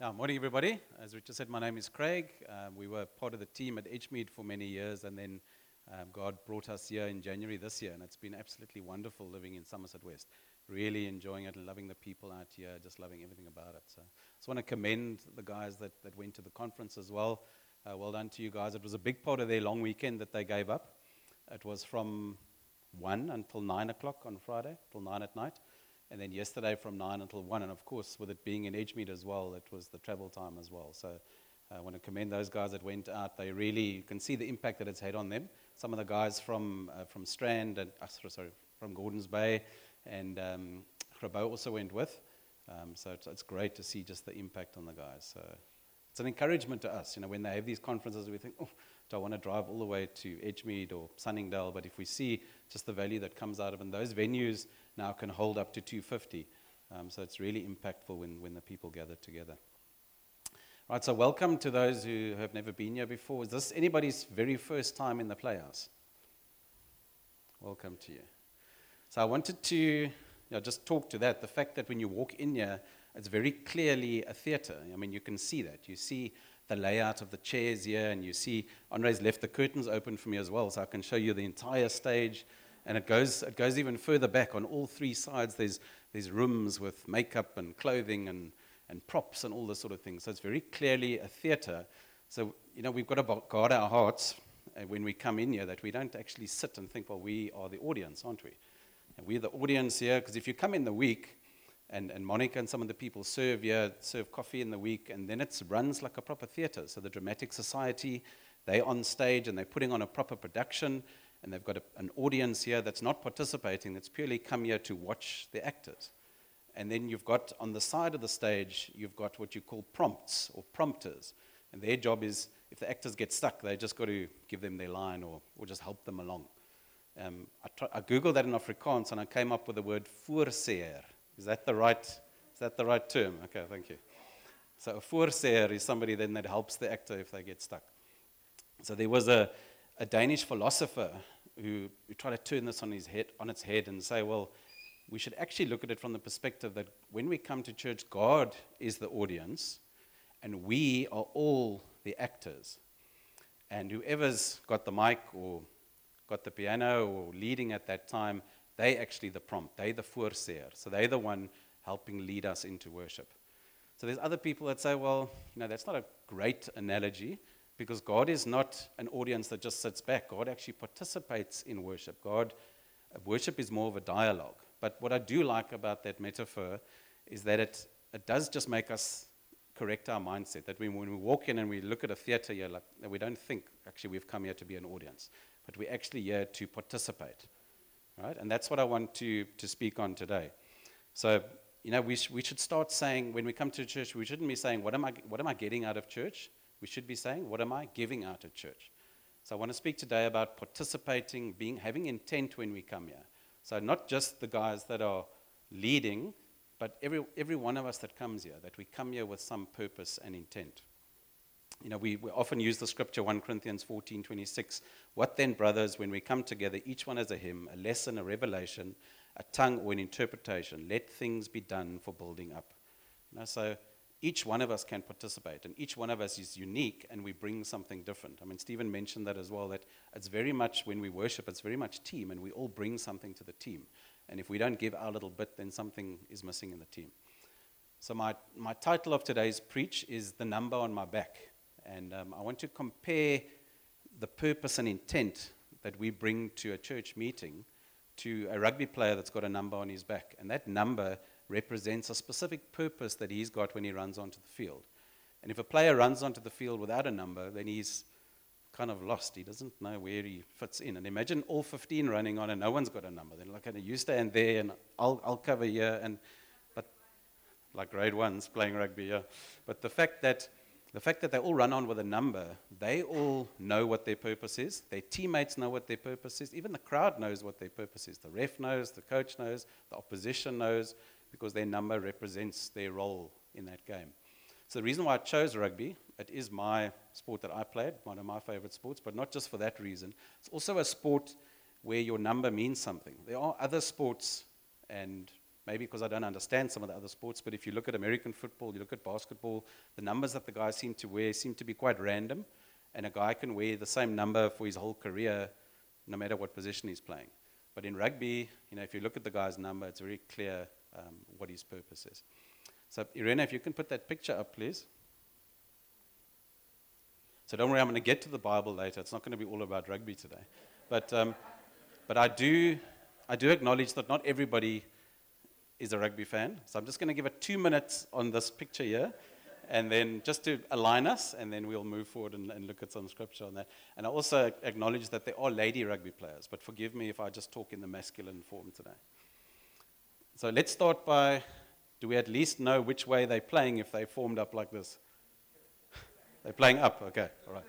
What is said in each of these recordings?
Yeah, morning everybody. As Richard said, my name is Craig. Um, we were part of the team at Edgemead for many years, and then um, God brought us here in January this year, and it's been absolutely wonderful living in Somerset West. Really enjoying it and loving the people out here, just loving everything about it. So, I just want to commend the guys that, that went to the conference as well. Uh, well done to you guys. It was a big part of their long weekend that they gave up. It was from 1 until 9 o'clock on Friday, till 9 at night. And then yesterday from 9 until 1. And of course, with it being in Edgemead as well, it was the travel time as well. So uh, I want to commend those guys that went out. They really, you can see the impact that it's had on them. Some of the guys from, uh, from Strand, and, uh, sorry, from Gordons Bay, and um, also went with. Um, so it's, it's, great to see just the impact on the guys. So it's an encouragement to us. You know, when they have these conferences, we think, oh, do I want to drive all the way to Edgemead or Sunningdale? But if we see just the value that comes out of it, and those venues now can hold up to 250. Um, so it's really impactful when, when the people gather together. Right, so welcome to those who have never been here before. Is this anybody's very first time in the Playhouse? Welcome to you. So I wanted to you know, just talk to that. The fact that when you walk in here, it's very clearly a theater. I mean, you can see that. You see the layout of the chairs here, and you see Andre's left the curtains open for me as well, so I can show you the entire stage. And it goes, it goes even further back. On all three sides, there's, there's rooms with makeup and clothing and, and props and all this sort of thing. So it's very clearly a theater. So, you know, we've got to guard our hearts uh, when we come in here that we don't actually sit and think, well, we are the audience, aren't we? And we're the audience here, because if you come in the week, and, and Monica and some of the people serve here, serve coffee in the week, and then it runs like a proper theater. So the Dramatic Society, they're on stage and they're putting on a proper production, and they've got a, an audience here that's not participating, that's purely come here to watch the actors. And then you've got on the side of the stage, you've got what you call prompts or prompters. And their job is, if the actors get stuck, they just got to give them their line or, or just help them along. Um, I, try, I, Googled that in Afrikaans and I came up with the word voorseer. Is that the right, is that the right term? Okay, thank you. So a voorseer is somebody then that helps the actor if they get stuck. So there was a, a Danish philosopher who, who tried to turn this on, his head, on its head and say, well, we should actually look at it from the perspective that when we come to church, God is the audience, and we are all the actors. And whoever's got the mic or got the piano or leading at that time, they actually the prompt. They the voorseer. So they're the one helping lead us into worship. So there's other people that say, well, you know, that's not a great analogy because God is not an audience that just sits back. God actually participates in worship. God, worship is more of a dialogue. But what I do like about that metaphor is that it, it does just make us correct our mindset. That when, when we walk in and we look at a theater here, like, we don't think, actually, we've come here to be an audience, but we're actually here to participate. Right? And that's what I want to, to speak on today. So, you know, we, sh- we should start saying, when we come to church, we shouldn't be saying, what am, I, what am I getting out of church? We should be saying, What am I giving out at church? So I want to speak today about participating, being, having intent when we come here. So not just the guys that are leading, but every, every one of us that comes here, that we come here with some purpose and intent. You know, we, we often use the scripture 1 Corinthians 14 26. What then, brothers, when we come together, each one has a hymn, a lesson, a revelation, a tongue, or an interpretation? Let things be done for building up. You know, so each one of us can participate, and each one of us is unique, and we bring something different. I mean, Stephen mentioned that as well, that it's very much, when we worship, it's very much team, and we all bring something to the team. And if we don't give our little bit, then something is missing in the team. So, my, my title of today's preach is The Number on My Back. And um, I want to compare the purpose and intent that we bring to a church meeting to a rugby player that's got a number on his back. And that number represents a specific purpose that he's got when he runs onto the field. And if a player runs onto the field without a number, then he's kind of lost. He doesn't know where he fits in. And imagine all 15 running on and no one's got a number. Then, like, you stand there and I'll, I'll cover here. And, but like grade ones playing rugby, yeah. But the fact that the fact that they all run on with a number, they all know what their purpose is. Their teammates know what their purpose is. Even the crowd knows what their purpose is. The ref knows, the coach knows, the opposition knows because their number represents their role in that game. So the reason why I chose rugby, it is my sport that I played, one of my favorite sports, but not just for that reason. It's also a sport where your number means something. There are other sports and maybe because I don't understand some of the other sports, but if you look at American football, you look at basketball, the numbers that the guys seem to wear seem to be quite random, and a guy can wear the same number for his whole career, no matter what position he's playing. But in rugby, you know, if you look at the guy's number, it's very clear um, what his purpose is. So, Irena, if you can put that picture up, please. So don't worry, I'm going to get to the Bible later. It's not going to be all about rugby today. But, um, but I, do, I do acknowledge that not everybody is a rugby fan. So I'm just going to give it two minutes on this picture here, and then just to align us, and then we'll move forward and, and look at some scripture on that. And I also acknowledge that there are lady rugby players, but forgive me if I just talk in the masculine form today. So let's start by do we at least know which way they're playing if they formed up like this? they're playing up, okay, all right.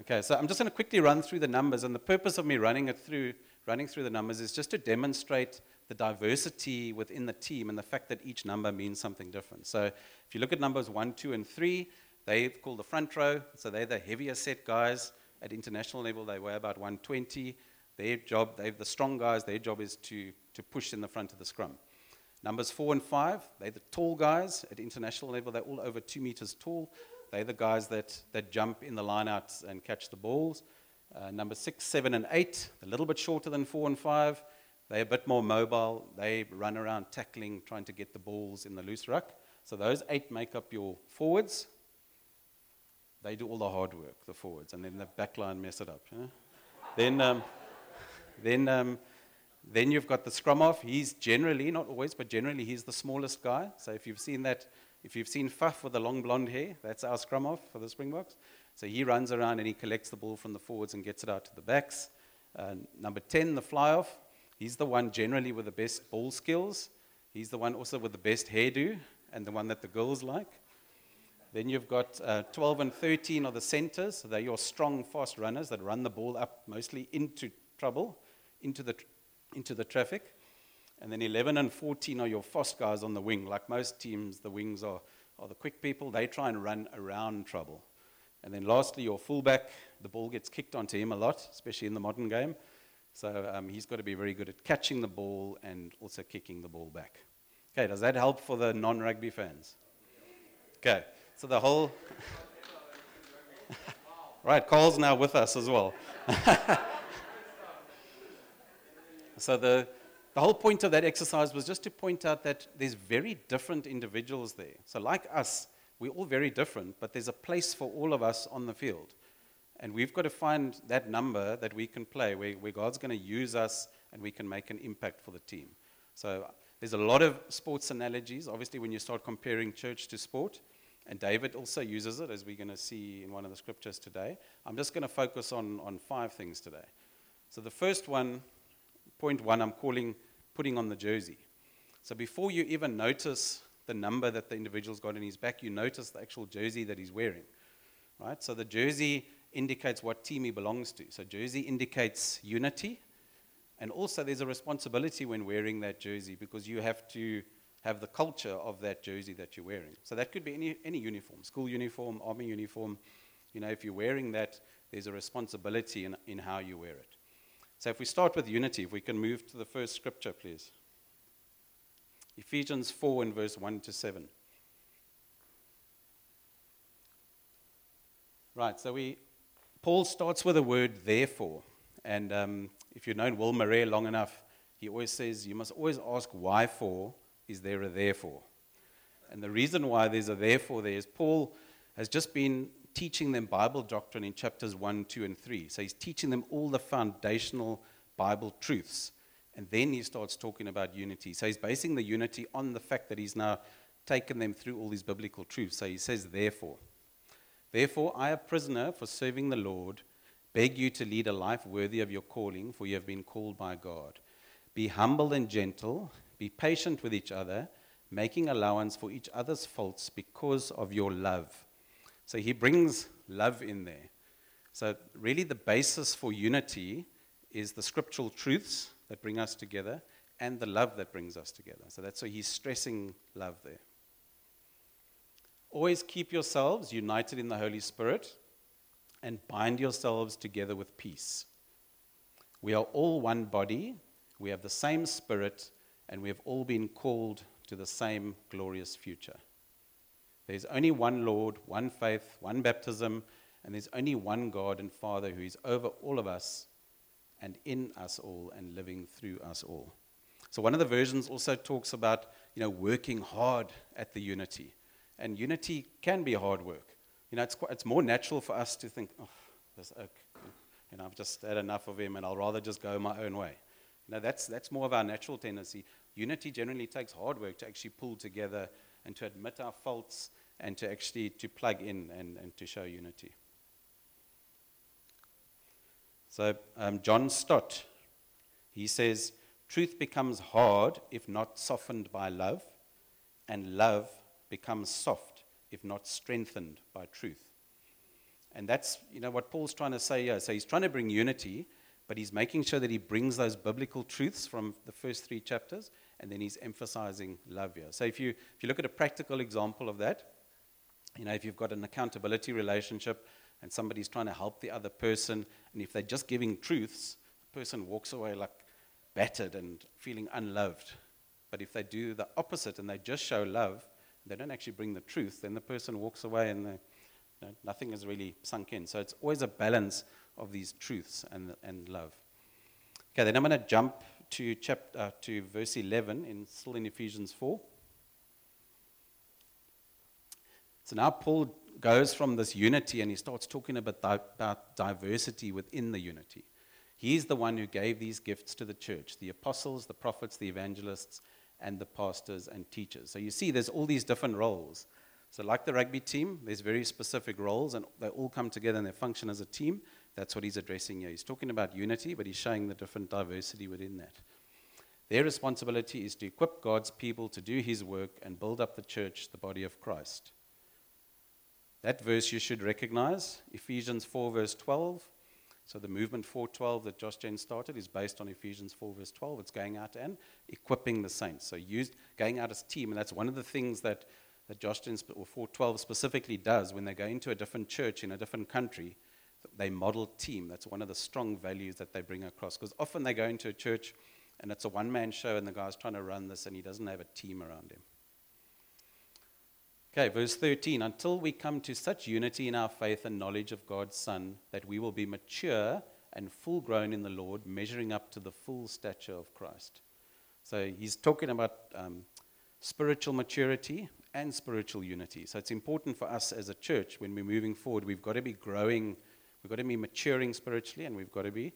Okay, so I'm just going to quickly run through the numbers, and the purpose of me running it through, running through the numbers is just to demonstrate the diversity within the team and the fact that each number means something different. So if you look at numbers one, two, and three, they're called the front row, so they're the heavier set guys. At international level, they weigh about 120. Their job, they're the strong guys, their job is to, to push in the front of the scrum. Numbers four and five, they're the tall guys at international level. They're all over two meters tall. They're the guys that, that jump in the lineouts and catch the balls. Uh, number six, seven, and eight, a little bit shorter than four and five. They're a bit more mobile. They run around tackling, trying to get the balls in the loose ruck. So those eight make up your forwards. They do all the hard work, the forwards, and then the back line mess it up. Know? then, um, then um, then you've got the scrum half. He's generally, not always, but generally, he's the smallest guy. So if you've seen that, if you've seen Faf with the long blonde hair, that's our scrum half for the Springboks. So he runs around and he collects the ball from the forwards and gets it out to the backs. Uh, number 10, the fly half. He's the one generally with the best ball skills. He's the one also with the best hairdo and the one that the girls like. Then you've got uh, 12 and 13 are the centers. They're your strong, fast runners that run the ball up mostly into trouble, into the into the traffic. And then 11 and 14 are your fast guys on the wing. Like most teams, the wings are, are the quick people. They try and run around trouble. And then lastly, your fullback, the ball gets kicked onto him a lot, especially in the modern game. So um, he's got to be very good at catching the ball and also kicking the ball back. Okay, does that help for the non rugby fans? Okay, so the whole. right, Carl's now with us as well. So the, the whole point of that exercise was just to point out that there's very different individuals there. So like us, we're all very different, but there's a place for all of us on the field. And we've got to find that number that we can play where, where God's going to use us and we can make an impact for the team. So there's a lot of sports analogies, obviously, when you start comparing church to sport. And David also uses it, as we're going to see in one of the scriptures today. I'm just going to focus on, on five things today. So the first one point one, I'm calling putting on the jersey. So before you even notice the number that the individual's got in his back, you notice the actual jersey that he's wearing. Right? So the jersey indicates what team he belongs to. So jersey indicates unity. And also there's a responsibility when wearing that jersey because you have to have the culture of that jersey that you're wearing. So that could be any, any uniform, school uniform, army uniform. You know, if you're wearing that, there's a responsibility in, in how you wear it. So if we start with unity, if we can move to the first scripture, please. Ephesians 4 and verse 1 to 7. Right, so we, Paul starts with the word therefore. And um, if you've known Will Murray long enough, he always says you must always ask why for is there a therefore? And the reason why there's a therefore there is Paul has just been teaching them Bible doctrine in chapters 1, 2, and 3. So he's teaching them all the foundational Bible truths. And then he starts talking about unity. So he's basing the unity on the fact that he's now taken them through all these biblical truths. So he says, therefore. Therefore, I, a prisoner for serving the Lord, beg you to lead a life worthy of your calling, for you have been called by God. Be humble and gentle, be patient with each other, making allowance for each other's faults because of your love. So he brings love in there. So, really, the basis for unity is the scriptural truths that bring us together and the love that brings us together. So, that's why he's stressing love there. Always keep yourselves united in the Holy Spirit and bind yourselves together with peace. We are all one body, we have the same spirit, and we have all been called to the same glorious future. There's only one Lord, one faith, one baptism, and there's only one God and Father who is over all of us and in us all and living through us all. So one of the versions also talks about, you know, working hard at the unity. And unity can be hard work. You know, it's, quite, it's more natural for us to think, oh, this oak, you know, I've just had enough of him and I'll rather just go my own way. You know, that's, that's more of our natural tendency. Unity generally takes hard work to actually pull together and to admit our faults and to actually to plug in and, and to show unity. So um, John Stott, he says, truth becomes hard if not softened by love, and love becomes soft if not strengthened by truth. And that's you know what Paul's trying to say here. So he's trying to bring unity, but he's making sure that he brings those biblical truths from the first three chapters, and then he's emphasizing love here. So if you if you look at a practical example of that, you know, if you've got an accountability relationship and somebody's trying to help the other person, and if they're just giving truths, the person walks away like battered and feeling unloved. But if they do the opposite and they just show love, they don't actually bring the truth, then the person walks away and they, you know, nothing is really sunk in. So it's always a balance of these truths and, and love. Okay, then I'm going to jump to, chapter, uh, to verse 11, in, still in Ephesians 4. So now Paul goes from this unity and he starts talking about, di- about diversity within the unity. He's the one who gave these gifts to the church the apostles, the prophets, the evangelists, and the pastors and teachers. So you see, there's all these different roles. So, like the rugby team, there's very specific roles, and they all come together and they function as a team. That's what he's addressing here. He's talking about unity, but he's showing the different diversity within that. Their responsibility is to equip God's people to do his work and build up the church, the body of Christ. That verse you should recognize, Ephesians 4, verse 12. So the movement 412 that Josh Jen started is based on Ephesians 4, verse 12. It's going out and equipping the saints. So used, going out as team, and that's one of the things that, that Josh Jen or 412 specifically does when they go into a different church in a different country. They model team. That's one of the strong values that they bring across. Because often they go into a church and it's a one man show, and the guy's trying to run this and he doesn't have a team around him. Okay, verse 13. Until we come to such unity in our faith and knowledge of God's Son that we will be mature and full grown in the Lord, measuring up to the full stature of Christ. So he's talking about um, spiritual maturity and spiritual unity. So it's important for us as a church when we're moving forward, we've got to be growing, we've got to be maturing spiritually, and we've got to be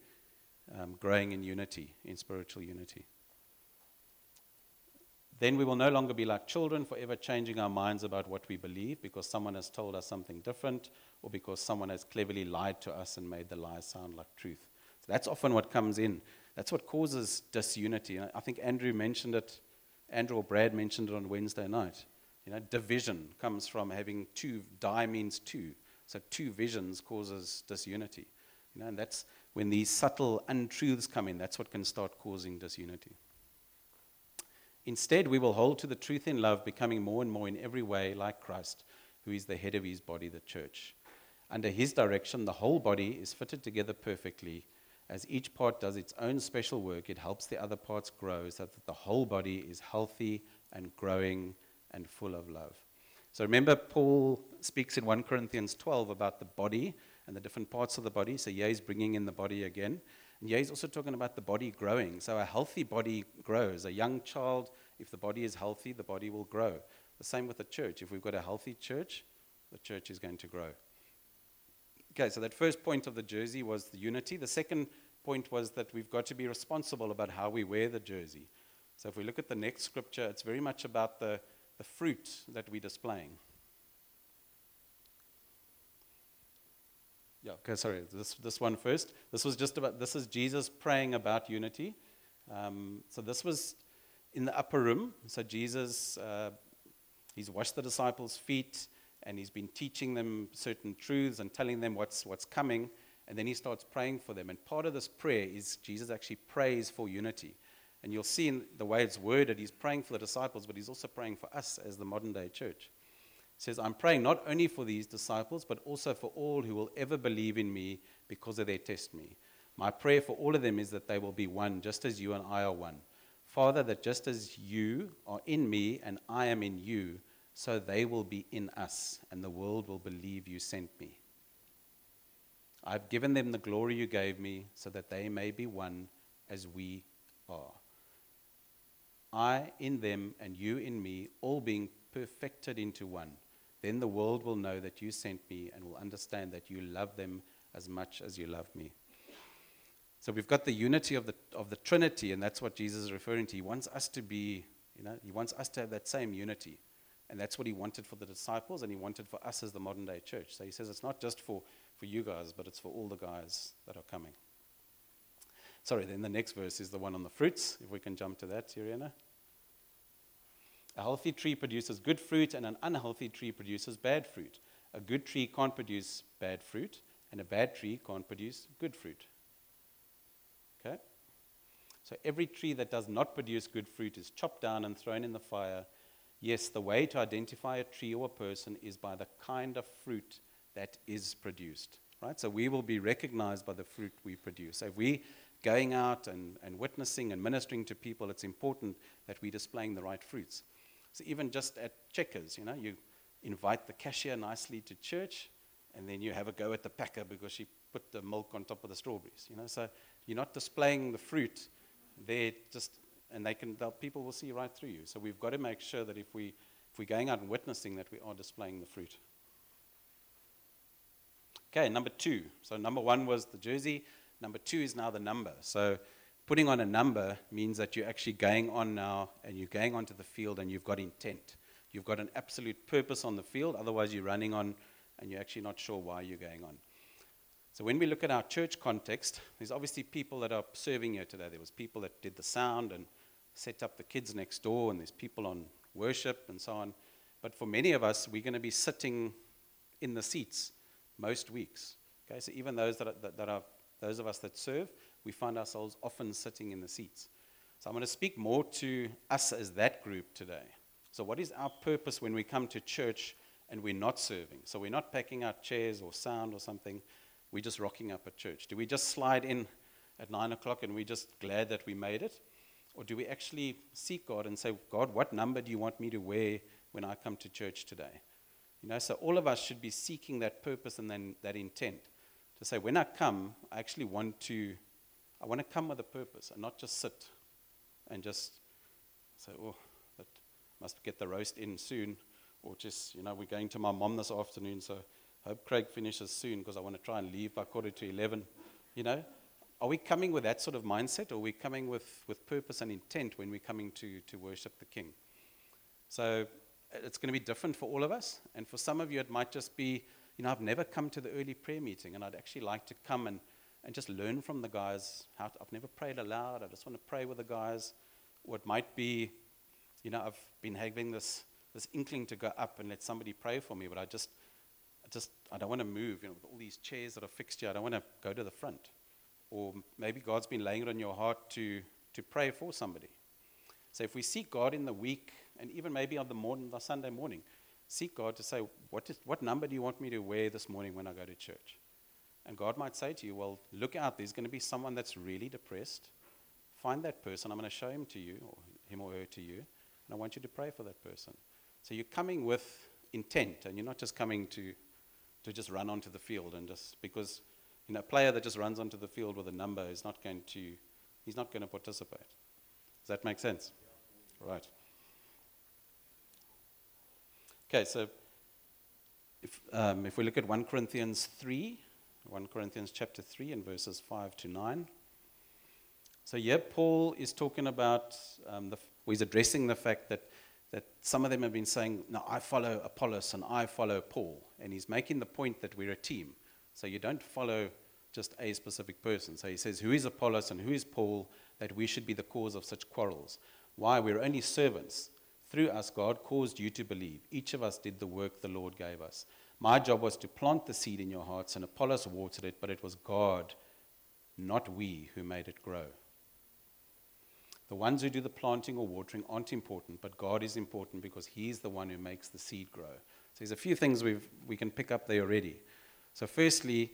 um, growing in unity, in spiritual unity. Then we will no longer be like children, forever changing our minds about what we believe because someone has told us something different or because someone has cleverly lied to us and made the lie sound like truth. So that's often what comes in. That's what causes disunity. I think Andrew mentioned it, Andrew or Brad mentioned it on Wednesday night. You know, division comes from having two, die means two. So two visions causes disunity. You know, and that's when these subtle untruths come in, that's what can start causing disunity. Instead, we will hold to the truth in love, becoming more and more in every way like Christ, who is the head of his body, the church. Under his direction, the whole body is fitted together perfectly. As each part does its own special work, it helps the other parts grow so that the whole body is healthy and growing and full of love. So remember, Paul speaks in 1 Corinthians 12 about the body and the different parts of the body. So, yeah, he's bringing in the body again. And he's also talking about the body growing. So a healthy body grows. A young child, if the body is healthy, the body will grow. The same with the church. If we've got a healthy church, the church is going to grow. Okay, so that first point of the jersey was the unity. The second point was that we've got to be responsible about how we wear the jersey. So if we look at the next scripture, it's very much about the, the fruit that we're displaying. Yeah, okay, sorry, this, this one first. This was just about, this is Jesus praying about unity. Um, so this was in the upper room. So Jesus, uh, he's washed the disciples' feet and he's been teaching them certain truths and telling them what's, what's coming. And then he starts praying for them. And part of this prayer is Jesus actually prays for unity. And you'll see in the way it's worded, he's praying for the disciples, but he's also praying for us as the modern day church says, I'm praying not only for these disciples, but also for all who will ever believe in me because of their testimony. My prayer for all of them is that they will be one, just as you and I are one. Father, that just as you are in me and I am in you, so they will be in us, and the world will believe you sent me. I've given them the glory you gave me, so that they may be one as we are. I in them and you in me, all being perfected into one. Then the world will know that you sent me and will understand that you love them as much as you love me. So we've got the unity of the, of the Trinity, and that's what Jesus is referring to. He wants us to be, you know, he wants us to have that same unity. And that's what he wanted for the disciples, and he wanted for us as the modern day church. So he says it's not just for, for you guys, but it's for all the guys that are coming. Sorry, then the next verse is the one on the fruits. If we can jump to that, Yuriana. A healthy tree produces good fruit, and an unhealthy tree produces bad fruit. A good tree can't produce bad fruit, and a bad tree can't produce good fruit. Okay? So every tree that does not produce good fruit is chopped down and thrown in the fire. Yes, the way to identify a tree or a person is by the kind of fruit that is produced. Right? So we will be recognized by the fruit we produce. So if we going out and, and witnessing and ministering to people, it's important that we're displaying the right fruits. So even just at Checkers, you know, you invite the cashier nicely to church, and then you have a go at the packer because she put the milk on top of the strawberries. You know, so you're not displaying the fruit. They're just, and they can, people will see right through you. So we've got to make sure that if we, if we're going out and witnessing, that we are displaying the fruit. Okay, number two. So number one was the jersey. Number two is now the number. So putting on a number means that you're actually going on now and you're going onto the field and you've got intent. You've got an absolute purpose on the field, otherwise, you're running on and you're actually not sure why you're going on. So when we look at our church context, there's obviously people that are serving here today. There was people that did the sound and set up the kids next door, and there's people on worship and so on. But for many of us, we're going to be sitting in the seats most weeks. Okay, so even those that are, that, that are those of us that serve, we find ourselves often sitting in the seats. So I'm going to speak more to us as that group today. So, what is our purpose when we come to church and we're not serving? So, we're not packing our chairs or sound or something, we're just rocking up at church. Do we just slide in at 9 o'clock and we're just glad that we made it? Or do we actually seek God and say, God, what number do you want me to wear when I come to church today? You know, so all of us should be seeking that purpose and then that intent to say, when I come, I actually want to I want to come with a purpose and not just sit and just say, oh, that must get the roast in soon. Or just, you know, we're going to my mom this afternoon, so hope Craig finishes soon because I want to try and leave by quarter to 11. You know, are we coming with that sort of mindset or are we coming with, with purpose and intent when we're coming to, to worship the King? So it's going to be different for all of us. And for some of you, it might just be, you know, I've never come to the early prayer meeting and I'd actually like to come and and just learn from the guys. How to, I've never prayed aloud. I just want to pray with the guys. What might be, you know, I've been having this, this inkling to go up and let somebody pray for me, but I just, I just, I don't want to move. You know, with all these chairs that are fixed here, I don't want to go to the front. Or maybe God's been laying it on your heart to, to pray for somebody. So if we seek God in the week, and even maybe on the morning, the Sunday morning, seek God to say, what, is, what number do you want me to wear this morning when I go to church? And God might say to you, Well, look out, there's going to be someone that's really depressed. Find that person. I'm going to show him to you, or him or her to you, and I want you to pray for that person. So you're coming with intent, and you're not just coming to, to just run onto the field and just because you know, a player that just runs onto the field with a number is not going to, he's not going to participate. Does that make sense? Right. Okay, so if, um, if we look at 1 Corinthians 3, 1 Corinthians chapter 3 and verses 5 to 9. So here Paul is talking about, um, the, he's addressing the fact that, that some of them have been saying, no, I follow Apollos and I follow Paul. And he's making the point that we're a team. So you don't follow just a specific person. So he says, who is Apollos and who is Paul that we should be the cause of such quarrels? Why? We're only servants. Through us, God caused you to believe. Each of us did the work the Lord gave us. My job was to plant the seed in your hearts, and Apollos watered it, but it was God, not we, who made it grow. The ones who do the planting or watering aren't important, but God is important because He's the one who makes the seed grow. So there's a few things we we can pick up there already. So, firstly,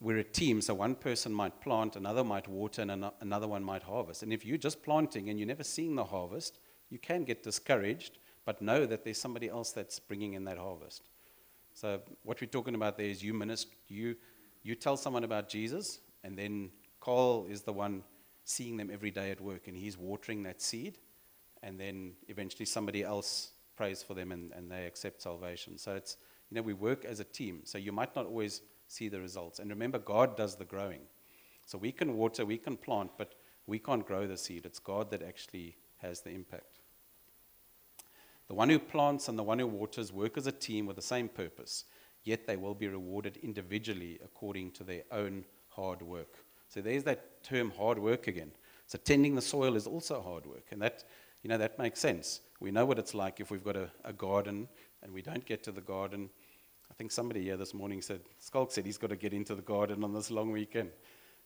we're a team, so one person might plant, another might water, and ano- another one might harvest. And if you're just planting and you're never seeing the harvest, you can get discouraged, but know that there's somebody else that's bringing in that harvest. So what we're talking about there is you minister, you, you tell someone about Jesus, and then Carl is the one seeing them every day at work, and he's watering that seed, and then eventually somebody else prays for them and, and they accept salvation. So it's, you know, we work as a team. So you might not always see the results. And remember, God does the growing. So we can water, we can plant, but we can't grow the seed. It's God that actually has the impact. The one who plants and the one who waters work as a team with the same purpose, yet they will be rewarded individually according to their own hard work. So there's that term hard work again. So tending the soil is also hard work, and that you know that makes sense. We know what it's like if we've got a, a garden and we don't get to the garden. I think somebody here this morning said, Schalk said he's got to get into the garden on this long weekend.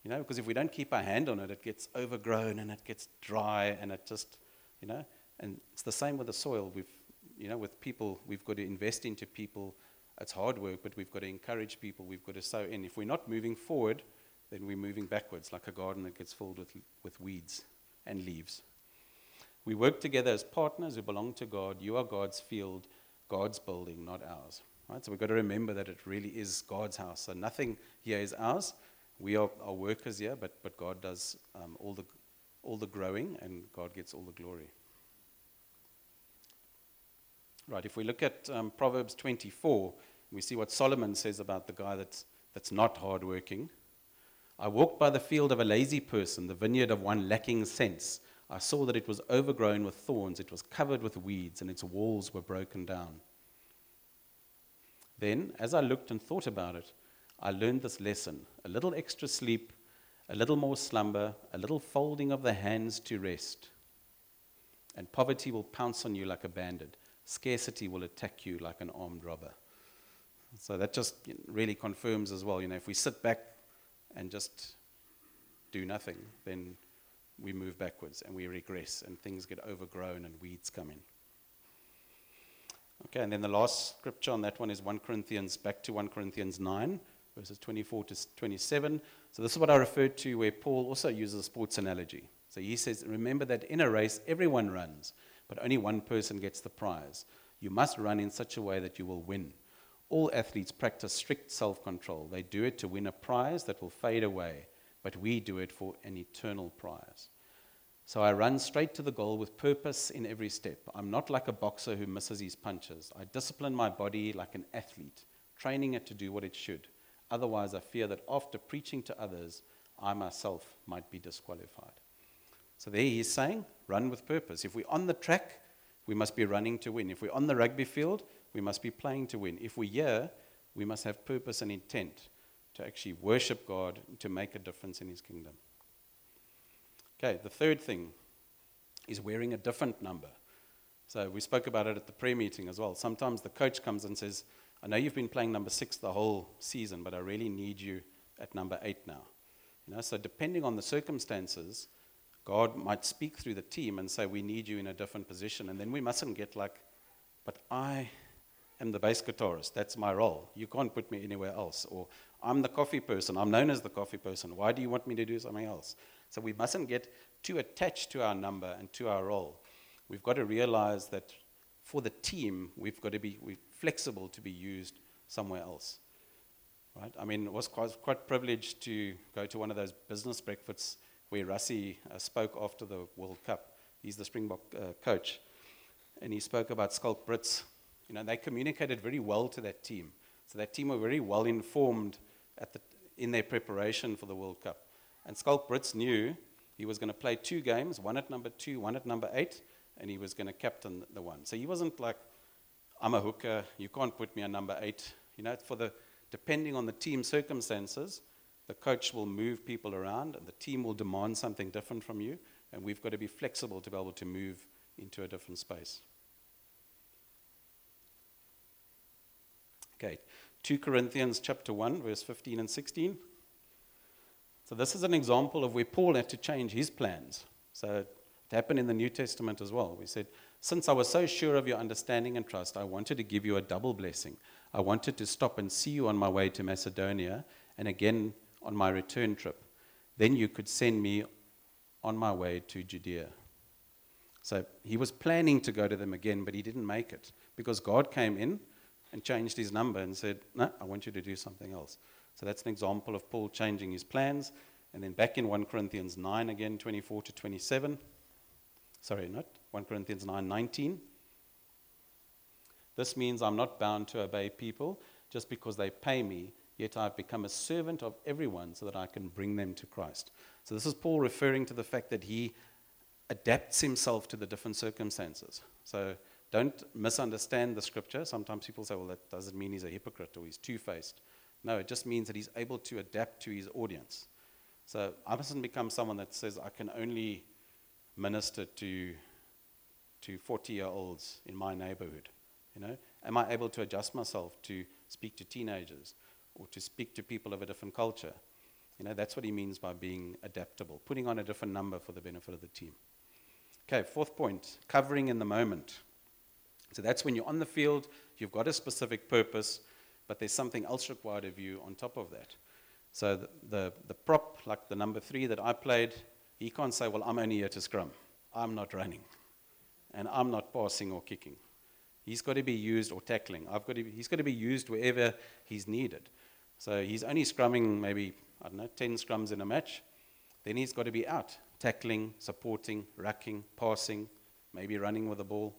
You know, because if we don't keep our hand on it, it gets overgrown and it gets dry and it just, you know, and it's the same with the soil. We've, you know, with people, we've got to invest into people. It's hard work, but we've got to encourage people. We've got to sow in. If we're not moving forward, then we're moving backwards, like a garden that gets filled with, with weeds and leaves. We work together as partners who belong to God. You are God's field, God's building, not ours. Right? So we've got to remember that it really is God's house. So nothing here is ours. We are, are workers here, but, but God does um, all, the, all the growing and God gets all the glory. Right, if we look at um, Proverbs 24, we see what Solomon says about the guy that's, that's not hardworking. I walked by the field of a lazy person, the vineyard of one lacking sense. I saw that it was overgrown with thorns, it was covered with weeds, and its walls were broken down. Then, as I looked and thought about it, I learned this lesson a little extra sleep, a little more slumber, a little folding of the hands to rest. And poverty will pounce on you like a bandit, scarcity will attack you like an armed robber. So that just really confirms as well, you know, if we sit back and just do nothing, then we move backwards and we regress and things get overgrown and weeds come in. Okay, and then the last scripture on that one is 1 Corinthians, back to 1 Corinthians 9, verses 24 to 27. So this is what I referred to where Paul also uses a sports analogy. So he says, Remember that in a race everyone runs, but only one person gets the prize. You must run in such a way that you will win. All athletes practice strict self control. They do it to win a prize that will fade away but we do it for an eternal prize. So I run straight to the goal with purpose in every step. I'm not like a boxer who misses his punches. I discipline my body like an athlete, training it to do what it should. Otherwise, I fear that after preaching to others, I myself might be disqualified. So there he's saying, run with purpose. If we're on the track, we must be running to win. If we're on the rugby field, we must be playing to win. If we're here, we must have purpose and intent to actually worship God, to make a difference in His kingdom. Okay, the third thing is wearing a different number. So we spoke about it at the prayer meeting as well. Sometimes the coach comes and says, I know you've been playing number six the whole season, but I really need you at number eight now. You know, so depending on the circumstances, God might speak through the team and say, We need you in a different position. And then we mustn't get like, But I am the bass guitarist. That's my role. You can't put me anywhere else. Or I'm the coffee person. I'm known as the coffee person. Why do you want me to do something else? So we mustn't get too attached to our number and to our role. We've got to realize that for the team, we've got to be flexible to be used somewhere else. Right? I mean, it was quite, quite privileged to go to one of those business breakfasts where Rassie uh, spoke after the World Cup. He's the Springbok uh, coach. And he spoke about Schalk Brits. You know, they communicated very well to that team. So that team were very well informed at the, in their preparation for the World Cup. And Schalk Brits knew he was going to play two games, one at number two, one at number eight, and he was going to captain the one. So he wasn't like, I'm a hooker, you can't put me on number eight. You know, for the, depending on the team circumstances, the coach will move people around, and the team will demand something different from you, and we've got to be flexible to be able to move into a different space. Okay, 2 Corinthians chapter 1, verse 15 and 16. So this is an example of where Paul had to change his plans. So it happened in the New Testament as well. We said, Since I was so sure of your understanding and trust, I wanted to give you a double blessing. I wanted to stop and see you on my way to Macedonia and again on my return trip. Then you could send me on my way to Judea. So he was planning to go to them again, but he didn't make it because God came in and changed his number and said, No, I want you to do something else. So that's an example of Paul changing his plans. And then back in 1 Corinthians 9 again, 24 to 27. Sorry, not 1 Corinthians 9 19. This means I'm not bound to obey people just because they pay me, yet I've become a servant of everyone so that I can bring them to Christ. So this is Paul referring to the fact that he adapts himself to the different circumstances. So don't misunderstand the scripture. Sometimes people say, well, that doesn't mean he's a hypocrite or he's two faced. No, it just means that he's able to adapt to his audience. So I mustn't become someone that says I can only minister to, to 40 year olds in my neighborhood. You know, am I able to adjust myself to speak to teenagers or to speak to people of a different culture? You know, that's what he means by being adaptable, putting on a different number for the benefit of the team. Okay, fourth point covering in the moment. So that's when you're on the field, you've got a specific purpose, but there's something else required of you on top of that. So the, the, the prop, like the number three that I played, he can't say, Well, I'm only here to scrum. I'm not running. And I'm not passing or kicking. He's got to be used or tackling. I've got to be, he's got to be used wherever he's needed. So he's only scrumming maybe, I don't know, 10 scrums in a match. Then he's got to be out, tackling, supporting, rucking, passing, maybe running with the ball,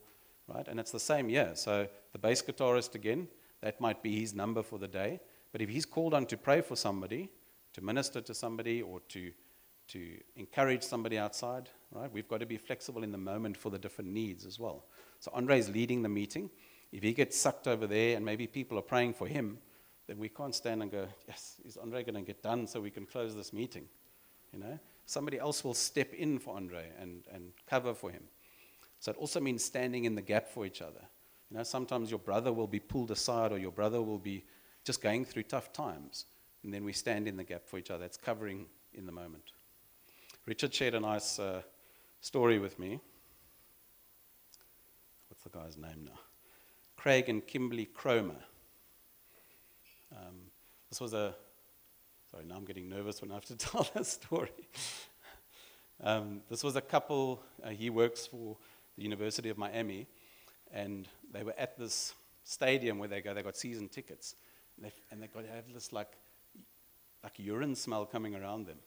right? And it's the same here. So the bass guitarist, again, that might be his number for the day. But if he's called on to pray for somebody, to minister to somebody, or to, to encourage somebody outside, right? We've got to be flexible in the moment for the different needs as well. So Andre's leading the meeting. If he gets sucked over there and maybe people are praying for him, then we can't stand and go, yes, is Andre going to get done so we can close this meeting? You know, somebody else will step in for Andre and, and cover for him. So it also means standing in the gap for each other. You know, sometimes your brother will be pulled aside or your brother will be just going through tough times. And then we stand in the gap for each other. It's covering in the moment. Richard shared a nice uh, story with me what's the guy's name now? Craig and Kimberly Cromer. Um, this was a, sorry, now I'm getting nervous when I have to tell that story. um, this was a couple, uh, he works for the University of Miami, and they were at this stadium where they go, they got season tickets, and they, and they got have this like, like urine smell coming around them.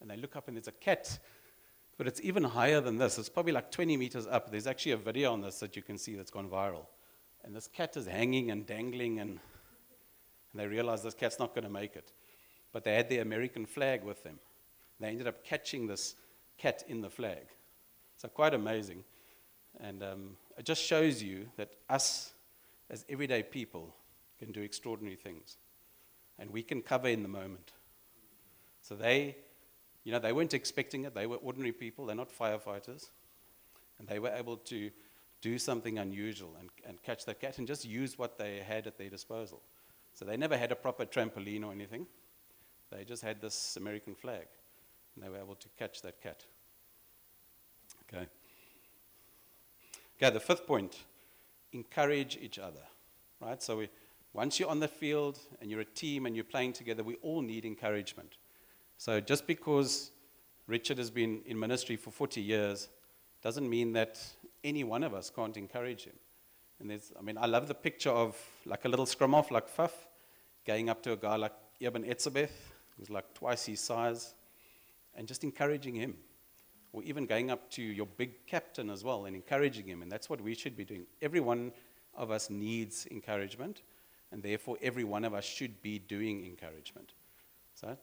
And they look up and there's a cat but it's even higher than this. It's probably like 20 meters up. There's actually a video on this that you can see that's gone viral. And this cat is hanging and dangling, and, and they realized this cat's not going to make it. But they had the American flag with them. They ended up catching this cat in the flag. So, quite amazing. And um, it just shows you that us, as everyday people, can do extraordinary things. And we can cover in the moment. So, they you know, they weren't expecting it. They were ordinary people, they're not firefighters. And they were able to do something unusual and, and catch that cat and just use what they had at their disposal. So they never had a proper trampoline or anything. They just had this American flag. And they were able to catch that cat. Okay. Okay, the fifth point encourage each other. Right? So we, once you're on the field and you're a team and you're playing together, we all need encouragement. So just because Richard has been in ministry for 40 years doesn't mean that any one of us can't encourage him. And there's, I mean, I love the picture of like a little scrum half, like Faf, going up to a guy like Eben Etzebeth, who's like twice his size, and just encouraging him. Or even going up to your big captain as well and encouraging him. And that's what we should be doing. Every one of us needs encouragement, and therefore every one of us should be doing encouragement. So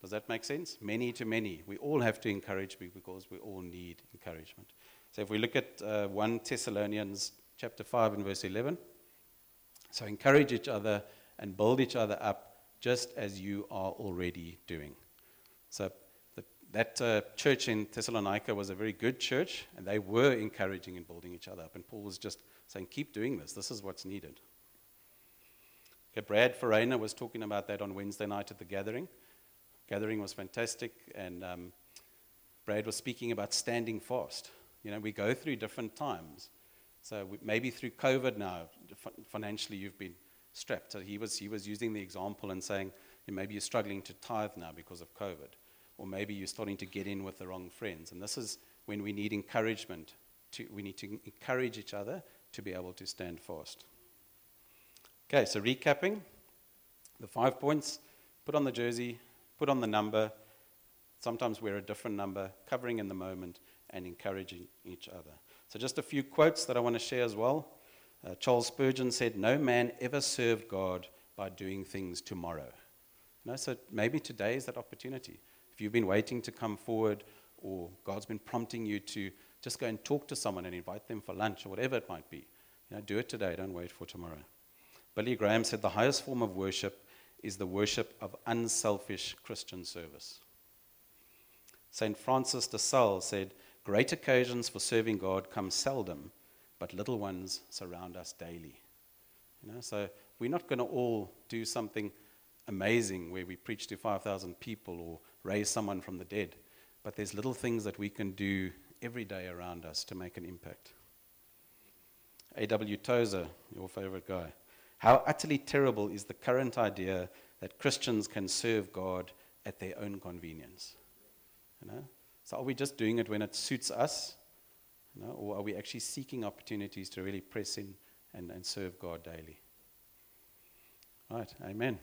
does that make sense? Many to many. We all have to encourage because we all need encouragement. So if we look at uh, 1 Thessalonians chapter 5 and verse 11, so encourage each other and build each other up just as you are already doing. So the, that uh, church in Thessalonica was a very good church, and they were encouraging and building each other up. And Paul was just saying, keep doing this. This is what's needed. Okay, Brad Farina was talking about that on Wednesday night at the gathering gathering was fantastic, and um, Brad was speaking about standing fast. You know, we go through different times. So we, maybe through COVID now, financially you've been strapped. So he was, he was using the example and saying, maybe you're struggling to tithe now because of COVID. Or maybe you're starting to get in with the wrong friends. And this is when we need encouragement. To, we need to encourage each other to be able to stand fast. Okay, so recapping the five points put on the jersey, put on the number, sometimes wear a different number, covering in the moment, and encouraging each other. So, just a few quotes that I want to share as well. Uh, Charles Spurgeon said, No man ever served God by doing things tomorrow. You know, so maybe today is that opportunity. If you've been waiting to come forward, or God's been prompting you to just go and talk to someone and invite them for lunch or whatever it might be, you know, do it today, don't wait for tomorrow. Billy Graham said the highest form of worship is the worship of unselfish Christian service. St. Francis de Sales said, Great occasions for serving God come seldom, but little ones surround us daily. You know, so we're not going to all do something amazing where we preach to 5,000 people or raise someone from the dead, but there's little things that we can do every day around us to make an impact. A.W. Tozer, your favorite guy. How utterly terrible is the current idea that Christians can serve God at their own convenience? You know? So are we just doing it when it suits us? You know? Or are we actually seeking opportunities to really press in and, and serve God daily? Right, amen.